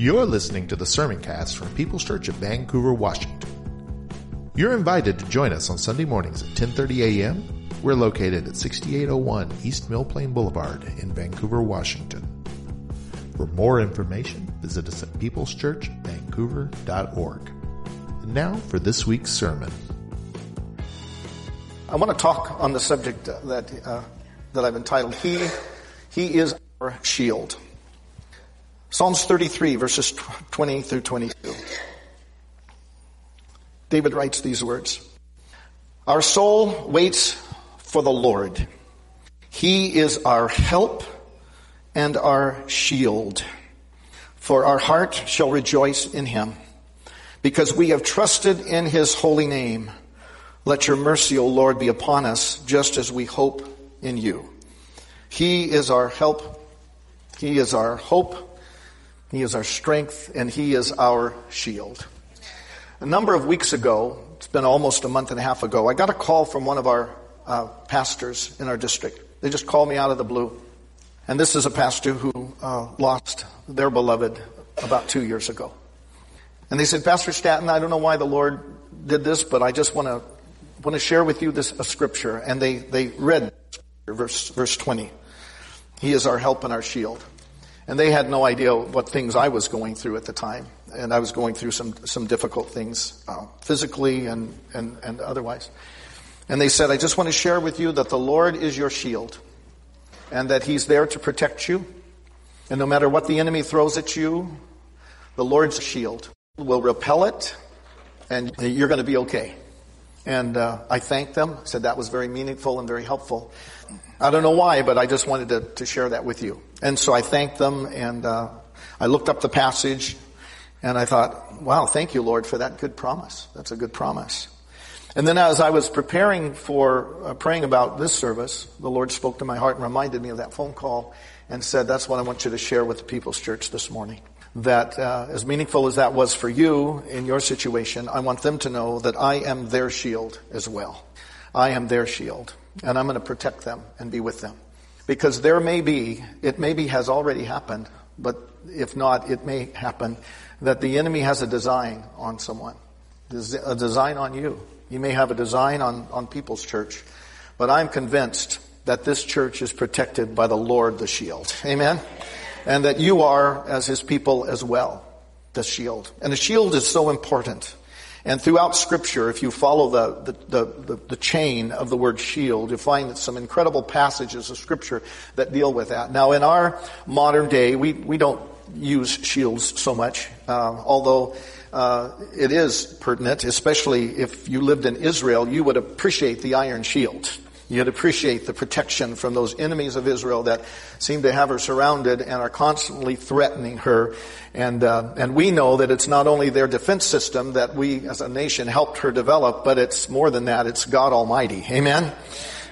You're listening to the Sermon Cast from People's Church of Vancouver, Washington. You're invited to join us on Sunday mornings at 10:30 a.m. We're located at 6801 East Mill Plain Boulevard in Vancouver, Washington. For more information, visit us at peopleschurchvancouver.org. And now for this week's sermon. I want to talk on the subject that uh, that I've entitled "He He is our shield." Psalms 33, verses 20 through 22. David writes these words Our soul waits for the Lord. He is our help and our shield. For our heart shall rejoice in him, because we have trusted in his holy name. Let your mercy, O Lord, be upon us, just as we hope in you. He is our help. He is our hope. He is our strength, and he is our shield. A number of weeks ago, it's been almost a month and a half ago, I got a call from one of our uh, pastors in our district. They just called me out of the blue. And this is a pastor who uh, lost their beloved about two years ago. And they said, Pastor Staton, I don't know why the Lord did this, but I just want to want to share with you this a scripture. And they they read verse verse twenty. He is our help and our shield. And they had no idea what things I was going through at the time. And I was going through some, some difficult things, uh, physically and, and, and otherwise. And they said, I just want to share with you that the Lord is your shield and that He's there to protect you. And no matter what the enemy throws at you, the Lord's shield will repel it and you're going to be okay. And uh, I thanked them, said that was very meaningful and very helpful. I don't know why, but I just wanted to, to share that with you. And so I thanked them and uh, I looked up the passage and I thought, wow, thank you, Lord, for that good promise. That's a good promise. And then as I was preparing for uh, praying about this service, the Lord spoke to my heart and reminded me of that phone call and said, that's what I want you to share with the People's Church this morning. That uh, as meaningful as that was for you in your situation, I want them to know that I am their shield as well. I am their shield and I'm going to protect them and be with them. Because there may be, it maybe has already happened, but if not, it may happen that the enemy has a design on someone, a design on you. You may have a design on, on people's church, but I'm convinced that this church is protected by the Lord, the shield. Amen? And that you are, as his people as well, the shield. And the shield is so important. And throughout scripture, if you follow the, the, the, the, chain of the word shield, you find some incredible passages of scripture that deal with that. Now in our modern day, we, we don't use shields so much, uh, although uh, it is pertinent, especially if you lived in Israel, you would appreciate the iron shield. You'd appreciate the protection from those enemies of Israel that seem to have her surrounded and are constantly threatening her. And, uh, and we know that it's not only their defense system that we as a nation helped her develop, but it's more than that. It's God Almighty. Amen?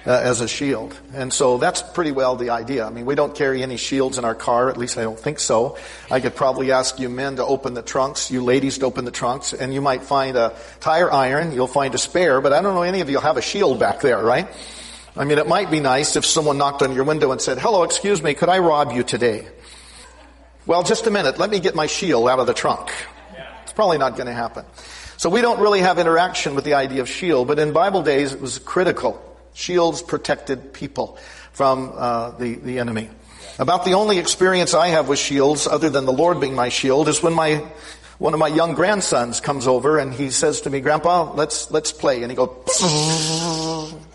Uh, as a shield. And so that's pretty well the idea. I mean, we don't carry any shields in our car, at least I don't think so. I could probably ask you men to open the trunks, you ladies to open the trunks, and you might find a tire iron, you'll find a spare, but I don't know any of you have a shield back there, right? I mean, it might be nice if someone knocked on your window and said, hello, excuse me, could I rob you today? Well, just a minute, let me get my shield out of the trunk. It's probably not going to happen. So we don't really have interaction with the idea of shield, but in Bible days it was critical. Shields protected people from uh, the, the enemy. About the only experience I have with shields, other than the Lord being my shield, is when my one of my young grandsons comes over and he says to me, Grandpa, let's let's play. And he goes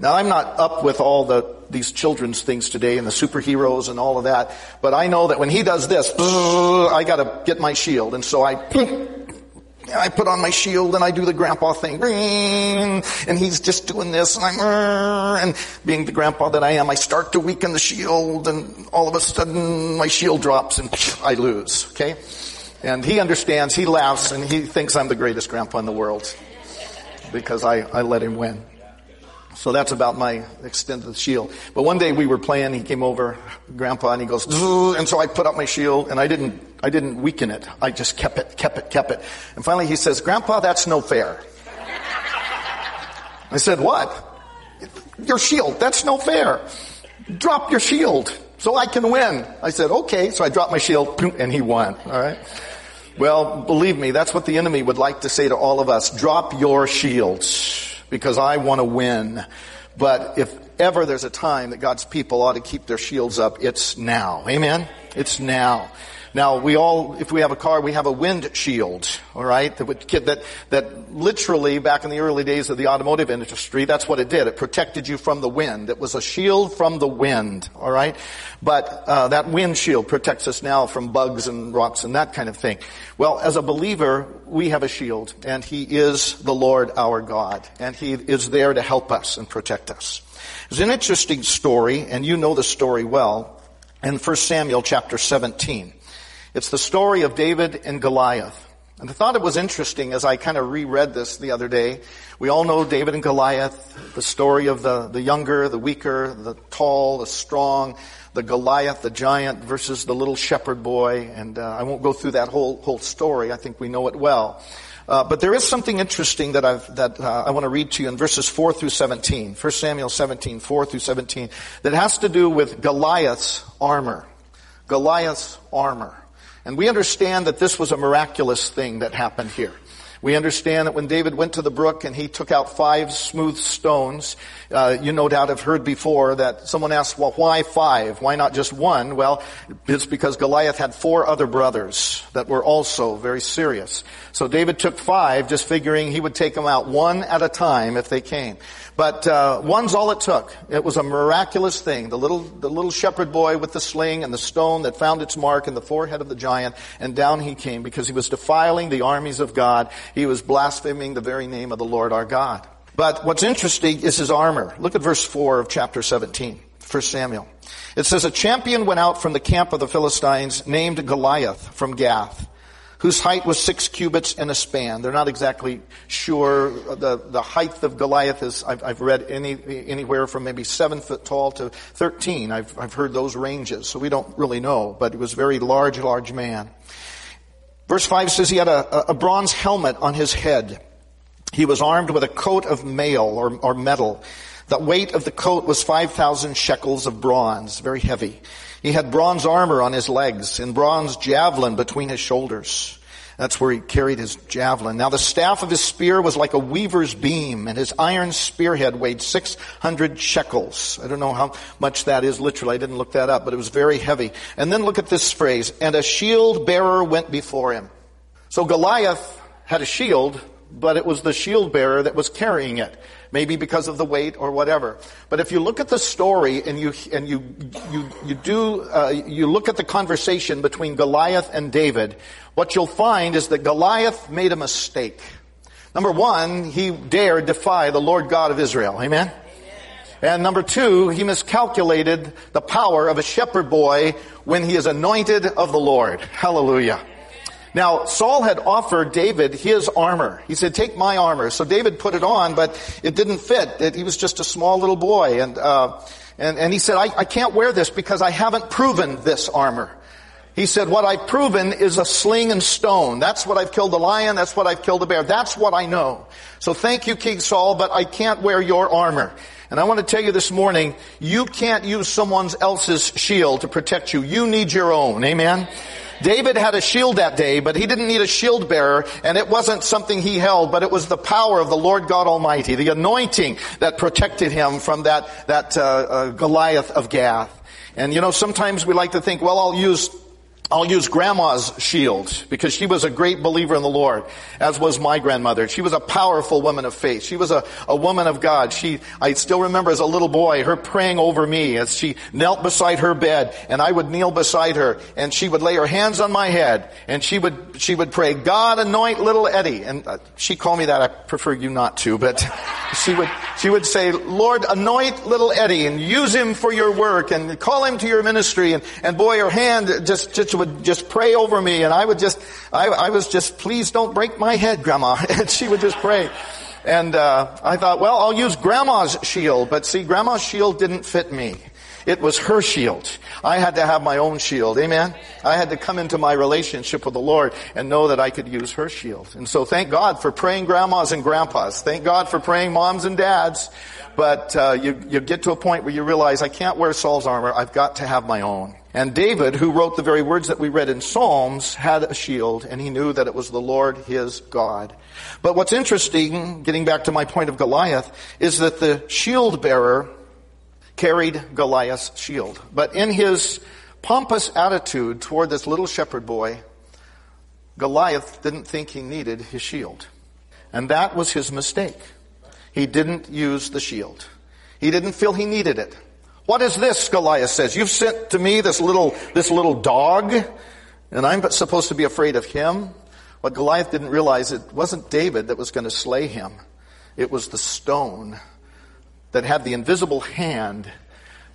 now I'm not up with all the, these children's things today and the superheroes and all of that, but I know that when he does this, I gotta get my shield. And so I, I put on my shield and I do the grandpa thing. And he's just doing this and I'm, and being the grandpa that I am, I start to weaken the shield and all of a sudden my shield drops and I lose. Okay? And he understands, he laughs and he thinks I'm the greatest grandpa in the world because I, I let him win. So that's about my extent of the shield. But one day we were playing, he came over, grandpa, and he goes, and so I put up my shield and I didn't, I didn't weaken it. I just kept it, kept it, kept it. And finally he says, grandpa, that's no fair. I said, what? Your shield, that's no fair. Drop your shield. so I can win. I said, okay. So I dropped my shield and he won. All right. Well, believe me, that's what the enemy would like to say to all of us. Drop your shields because I want to win. But if ever there's a time that God's people ought to keep their shields up, it's now. Amen? It's now. Now, we all, if we have a car, we have a wind shield, alright? That, that, that literally, back in the early days of the automotive industry, that's what it did. It protected you from the wind. It was a shield from the wind, alright? But, uh, that wind shield protects us now from bugs and rocks and that kind of thing. Well, as a believer, we have a shield, and He is the Lord our God, and He is there to help us and protect us. It's an interesting story, and you know the story well, in 1 Samuel chapter 17. It's the story of David and Goliath. And I thought it was interesting as I kind of reread this the other day. We all know David and Goliath, the story of the, the younger, the weaker, the tall, the strong, the Goliath, the giant versus the little shepherd boy. And uh, I won't go through that whole, whole story. I think we know it well. Uh, but there is something interesting that, I've, that uh, I want to read to you in verses 4 through 17. 1 Samuel 17, 4 through 17, that has to do with Goliath's armor. Goliath's armor. And we understand that this was a miraculous thing that happened here. We understand that when David went to the brook and he took out five smooth stones, uh, you no doubt have heard before that someone asked, well, why five? Why not just one? Well, it's because Goliath had four other brothers that were also very serious. So David took five, just figuring he would take them out one at a time if they came. But uh, one's all it took. It was a miraculous thing. The little, the little shepherd boy with the sling and the stone that found its mark in the forehead of the giant, and down he came because he was defiling the armies of God. He was blaspheming the very name of the Lord our God. But what's interesting is his armor. Look at verse 4 of chapter 17, 1 Samuel. It says, A champion went out from the camp of the Philistines named Goliath from Gath whose height was six cubits and a span. They're not exactly sure. The, the height of Goliath is, I've, I've read any, anywhere from maybe seven foot tall to 13. I've, I've heard those ranges, so we don't really know, but he was a very large, large man. Verse 5 says he had a, a bronze helmet on his head. He was armed with a coat of mail or, or metal. The weight of the coat was 5,000 shekels of bronze, very heavy. He had bronze armor on his legs and bronze javelin between his shoulders. That's where he carried his javelin. Now the staff of his spear was like a weaver's beam, and his iron spearhead weighed 600 shekels. I don't know how much that is literally. I didn't look that up, but it was very heavy. And then look at this phrase, and a shield bearer went before him. So Goliath had a shield, but it was the shield bearer that was carrying it maybe because of the weight or whatever. But if you look at the story and you and you you you do uh, you look at the conversation between Goliath and David, what you'll find is that Goliath made a mistake. Number one, he dared defy the Lord God of Israel. Amen. And number two, he miscalculated the power of a shepherd boy when he is anointed of the Lord. Hallelujah. Now, Saul had offered David his armor. He said, take my armor. So David put it on, but it didn't fit. It, he was just a small little boy. And, uh, and, and he said, I, I can't wear this because I haven't proven this armor. He said, what I've proven is a sling and stone. That's what I've killed a lion. That's what I've killed a bear. That's what I know. So thank you, King Saul, but I can't wear your armor. And I want to tell you this morning, you can't use someone else's shield to protect you. You need your own. Amen? David had a shield that day, but he didn't need a shield bearer, and it wasn't something he held, but it was the power of the Lord God Almighty, the anointing that protected him from that, that uh, uh, Goliath of Gath. And you know, sometimes we like to think, well, I'll use I'll use grandma's shield because she was a great believer in the Lord, as was my grandmother. She was a powerful woman of faith. She was a, a woman of God. She, I still remember as a little boy, her praying over me as she knelt beside her bed and I would kneel beside her and she would lay her hands on my head and she would, she would pray, God anoint little Eddie. And uh, she called me that. I prefer you not to, but she would, she would say, Lord, anoint little Eddie and use him for your work and call him to your ministry. And, and boy, her hand just, just would just pray over me and I would just, I, I was just, please don't break my head, grandma. And she would just pray. And, uh, I thought, well, I'll use grandma's shield, but see, grandma's shield didn't fit me. It was her shield. I had to have my own shield. Amen. I had to come into my relationship with the Lord and know that I could use her shield. And so thank God for praying grandmas and grandpas. Thank God for praying moms and dads But uh, you, you get to a point where you realize, I can't wear Saul's armor. I've got to have my own. And David, who wrote the very words that we read in Psalms, had a shield, and he knew that it was the Lord his God. But what's interesting, getting back to my point of Goliath, is that the shield bearer carried Goliath's shield. But in his pompous attitude toward this little shepherd boy, Goliath didn't think he needed his shield. And that was his mistake. He didn't use the shield. He didn't feel he needed it. What is this? Goliath says. You've sent to me this little, this little dog, and I'm supposed to be afraid of him. What Goliath didn't realize, it wasn't David that was going to slay him. It was the stone that had the invisible hand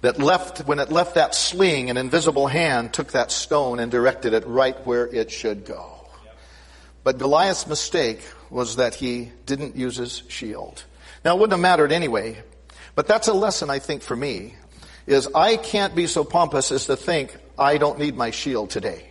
that left, when it left that sling, an invisible hand took that stone and directed it right where it should go. But Goliath's mistake was that he didn't use his shield. Now, it wouldn't have mattered anyway, but that's a lesson, I think, for me, is I can't be so pompous as to think I don't need my shield today.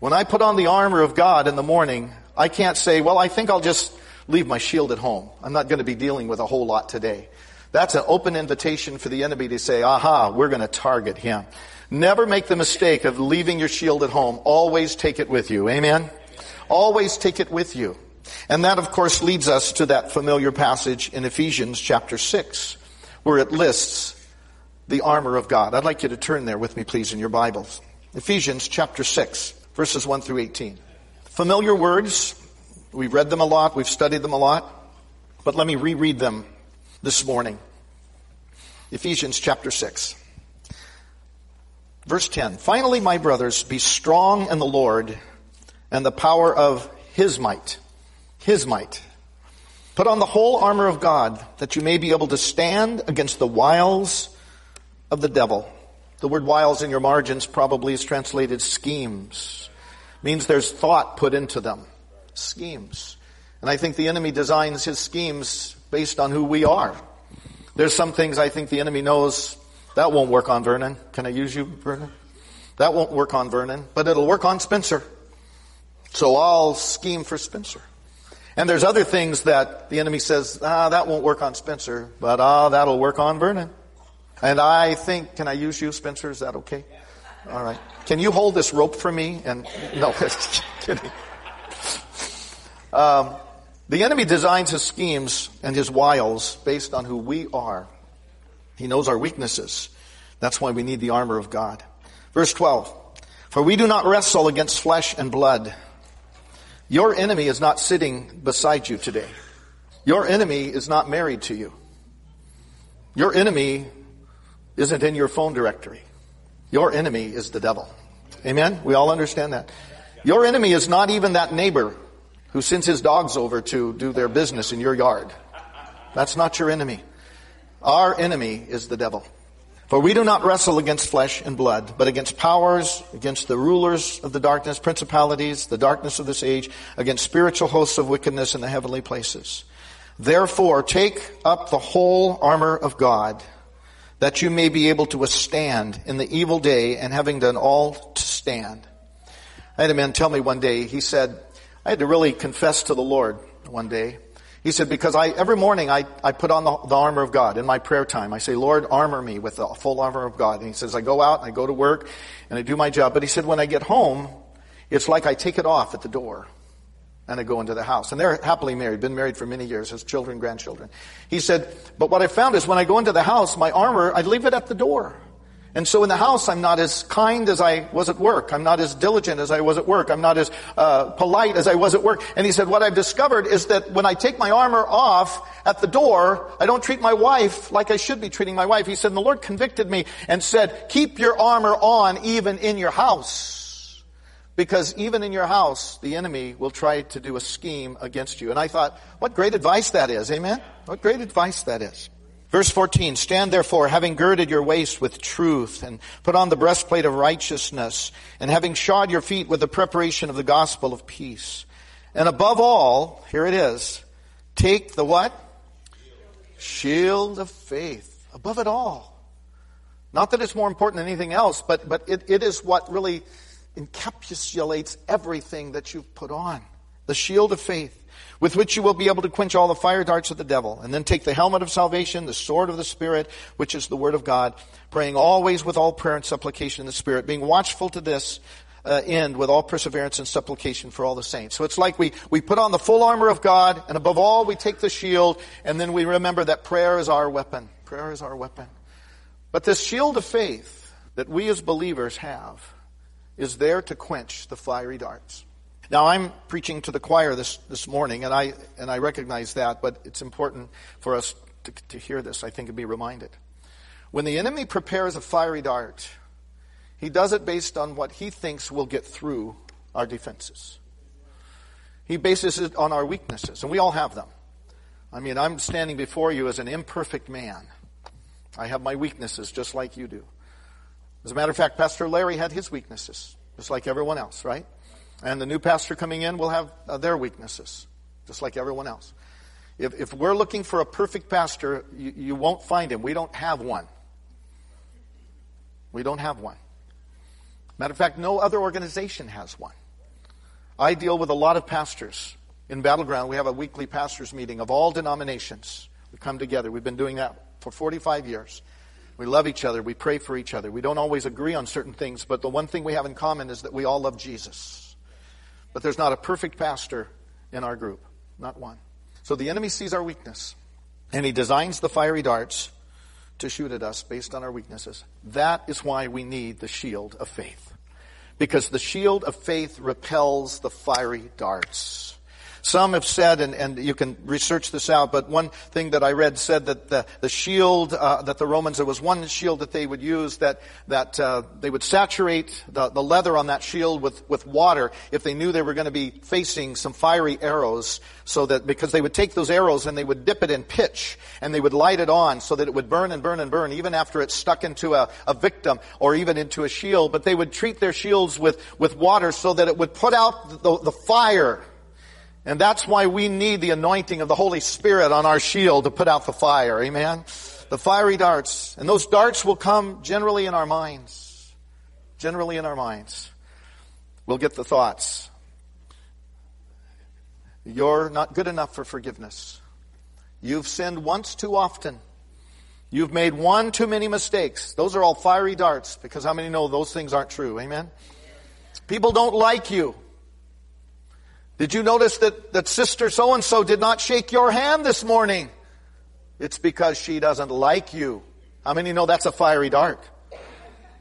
When I put on the armor of God in the morning, I can't say, well, I think I'll just leave my shield at home. I'm not going to be dealing with a whole lot today. That's an open invitation for the enemy to say, aha, we're going to target him. Never make the mistake of leaving your shield at home. Always take it with you. Amen? Always take it with you. And that, of course, leads us to that familiar passage in Ephesians chapter 6, where it lists the armor of God. I'd like you to turn there with me, please, in your Bibles. Ephesians chapter 6, verses 1 through 18. Familiar words. We've read them a lot. We've studied them a lot. But let me reread them this morning. Ephesians chapter 6. Verse 10. Finally, my brothers, be strong in the Lord and the power of his might. His might. Put on the whole armor of God that you may be able to stand against the wiles of the devil. The word wiles in your margins probably is translated schemes. means there's thought put into them. Schemes. And I think the enemy designs his schemes based on who we are. There's some things I think the enemy knows that won't work on Vernon. Can I use you, Vernon? That won't work on Vernon, but it'll work on Spencer. So I'll scheme for Spencer. And there's other things that the enemy says, ah, that won't work on Spencer, but ah, that'll work on Vernon. And I think, can I use you, Spencer? Is that okay? All right. Can you hold this rope for me? And no, kidding. Um, the enemy designs his schemes and his wiles based on who we are. He knows our weaknesses. That's why we need the armor of God. Verse 12. For we do not wrestle against flesh and blood your enemy is not sitting beside you today. Your enemy is not married to you. Your enemy isn't in your phone directory. Your enemy is the devil. Amen? We all understand that. Your enemy is not even that neighbor who sends his dogs over to do their business in your yard. That's not your enemy. Our enemy is the devil. For we do not wrestle against flesh and blood, but against powers, against the rulers of the darkness, principalities, the darkness of this age, against spiritual hosts of wickedness in the heavenly places. Therefore, take up the whole armor of God, that you may be able to withstand in the evil day, and having done all to stand. I had a man tell me one day, he said, I had to really confess to the Lord one day. He said, because I, every morning I, I put on the, the, armor of God in my prayer time. I say, Lord, armor me with the full armor of God. And he says, I go out and I go to work and I do my job. But he said, when I get home, it's like I take it off at the door and I go into the house. And they're happily married, been married for many years, has children, grandchildren. He said, but what I found is when I go into the house, my armor, I leave it at the door. And so in the house, I'm not as kind as I was at work. I'm not as diligent as I was at work. I'm not as uh, polite as I was at work. And he said, what I've discovered is that when I take my armor off at the door, I don't treat my wife like I should be treating my wife. He said, and the Lord convicted me and said, keep your armor on even in your house. Because even in your house, the enemy will try to do a scheme against you. And I thought, what great advice that is. Amen? What great advice that is. Verse 14, stand therefore, having girded your waist with truth, and put on the breastplate of righteousness, and having shod your feet with the preparation of the gospel of peace. And above all, here it is, take the what? Shield of faith. Above it all. Not that it's more important than anything else, but, but it, it is what really encapsulates everything that you've put on. The shield of faith with which you will be able to quench all the fire darts of the devil. And then take the helmet of salvation, the sword of the Spirit, which is the word of God, praying always with all prayer and supplication in the Spirit, being watchful to this uh, end with all perseverance and supplication for all the saints. So it's like we, we put on the full armor of God, and above all we take the shield, and then we remember that prayer is our weapon. Prayer is our weapon. But this shield of faith that we as believers have is there to quench the fiery darts. Now I'm preaching to the choir this, this morning, and I, and I recognize that, but it's important for us to, to hear this, I think, and be reminded. When the enemy prepares a fiery dart, he does it based on what he thinks will get through our defenses. He bases it on our weaknesses, and we all have them. I mean, I'm standing before you as an imperfect man. I have my weaknesses just like you do. As a matter of fact, Pastor Larry had his weaknesses, just like everyone else, right? And the new pastor coming in will have uh, their weaknesses, just like everyone else. If, if we're looking for a perfect pastor, you, you won't find him. We don't have one. We don't have one. Matter of fact, no other organization has one. I deal with a lot of pastors. In Battle Ground, we have a weekly pastors meeting of all denominations. We come together. We've been doing that for 45 years. We love each other. We pray for each other. We don't always agree on certain things, but the one thing we have in common is that we all love Jesus. But there's not a perfect pastor in our group. Not one. So the enemy sees our weakness, and he designs the fiery darts to shoot at us based on our weaknesses. That is why we need the shield of faith. Because the shield of faith repels the fiery darts. Some have said, and, and you can research this out, but one thing that I read said that the, the shield uh, that the Romans, there was one shield that they would use that, that uh, they would saturate the, the leather on that shield with, with water if they knew they were going to be facing some fiery arrows, so that, because they would take those arrows and they would dip it in pitch and they would light it on so that it would burn and burn and burn even after it stuck into a, a victim or even into a shield, but they would treat their shields with, with water so that it would put out the, the fire and that's why we need the anointing of the Holy Spirit on our shield to put out the fire. Amen? The fiery darts. And those darts will come generally in our minds. Generally in our minds. We'll get the thoughts. You're not good enough for forgiveness. You've sinned once too often. You've made one too many mistakes. Those are all fiery darts because how many know those things aren't true? Amen? People don't like you. Did you notice that, that sister so and so did not shake your hand this morning? It's because she doesn't like you. How many know that's a fiery dart?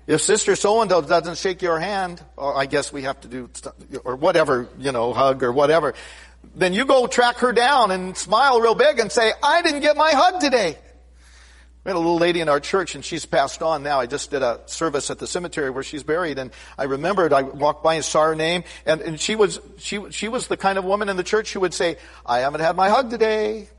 If sister so and so doesn't shake your hand, or I guess we have to do, or whatever, you know, hug or whatever, then you go track her down and smile real big and say, I didn't get my hug today. We had a little lady in our church and she's passed on now. I just did a service at the cemetery where she's buried and I remembered, I walked by and saw her name and, and she was, she, she was the kind of woman in the church who would say, I haven't had my hug today.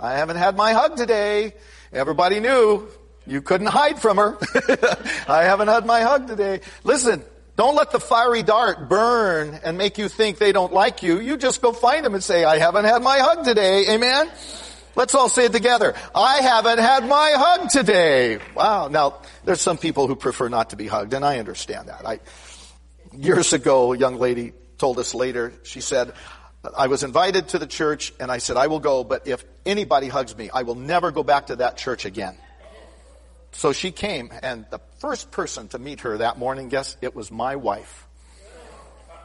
I haven't had my hug today. Everybody knew you couldn't hide from her. I haven't had my hug today. Listen, don't let the fiery dart burn and make you think they don't like you. You just go find them and say, I haven't had my hug today. Amen? Let's all say it together. I haven't had my hug today. Wow. Now, there's some people who prefer not to be hugged, and I understand that. I, years ago, a young lady told us later, she said, I was invited to the church, and I said, I will go, but if anybody hugs me, I will never go back to that church again. So she came, and the first person to meet her that morning, guess, it was my wife.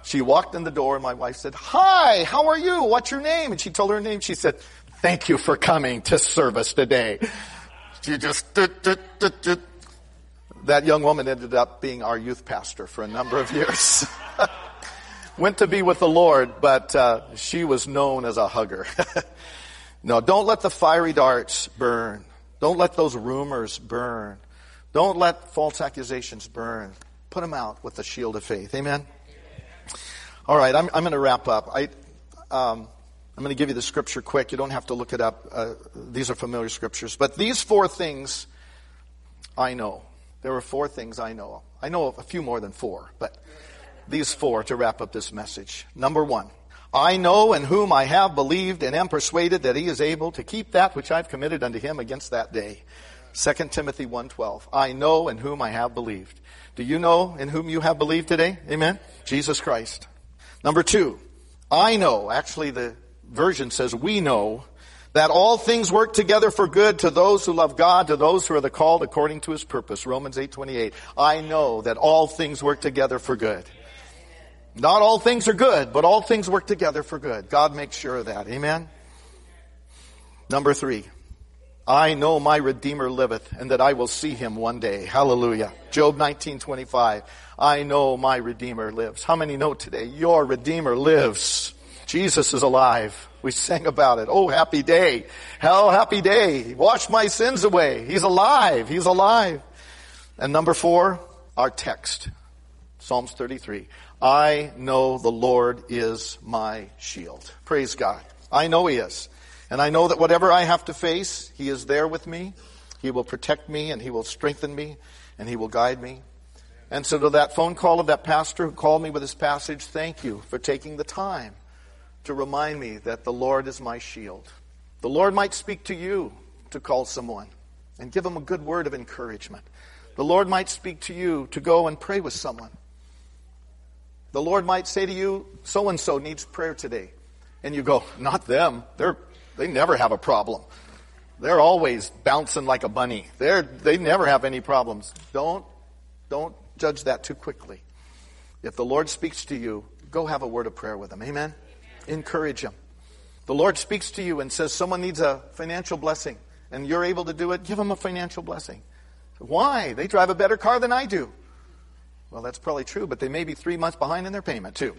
She walked in the door, and my wife said, Hi, how are you? What's your name? And she told her name. She said, Thank you for coming to service today. She just, that young woman ended up being our youth pastor for a number of years. Went to be with the Lord, but uh, she was known as a hugger. no, don't let the fiery darts burn. Don't let those rumors burn. Don't let false accusations burn. Put them out with the shield of faith. Amen. All right, I'm, I'm going to wrap up. I, um, I'm going to give you the scripture quick. You don't have to look it up. Uh, these are familiar scriptures. But these four things I know. There are four things I know. I know a few more than four, but these four to wrap up this message. Number one, I know in whom I have believed and am persuaded that he is able to keep that which I've committed unto him against that day. 2 Timothy 1:12. I know in whom I have believed. Do you know in whom you have believed today? Amen. Jesus Christ. Number 2. I know, actually the version says, we know that all things work together for good to those who love God, to those who are the called according to his purpose. Romans 8:28. I know that all things work together for good. Not all things are good, but all things work together for good. God makes sure of that. Amen. Number 3. I know my Redeemer liveth and that I will see him one day. Hallelujah. Job 19:25. I know my Redeemer lives. How many know today your Redeemer lives? Jesus is alive. We sang about it. Oh, happy day. Hell, happy day. Wash my sins away. He's alive. He's alive. And number four, our text. Psalms 33. I know the Lord is my shield. Praise God. I know He is. And I know that whatever I have to face, He is there with me. He will protect me and He will strengthen me and He will guide me. And so to that phone call of that pastor who called me with this passage, thank you for taking the time to remind me that the Lord is my shield. The Lord might speak to you to call someone and give them a good word of encouragement. The Lord might speak to you to go and pray with someone. The Lord might say to you, so and so needs prayer today. And you go, not them. They're, they never have a problem. They're always bouncing like a bunny. They're, they never have any problems. Don't, don't judge that too quickly. If the Lord speaks to you, go have a word of prayer with them. Amen? Encourage them. The Lord speaks to you and says someone needs a financial blessing and you're able to do it, give them a financial blessing. Why? They drive a better car than I do. Well, that's probably true, but they may be three months behind in their payment too.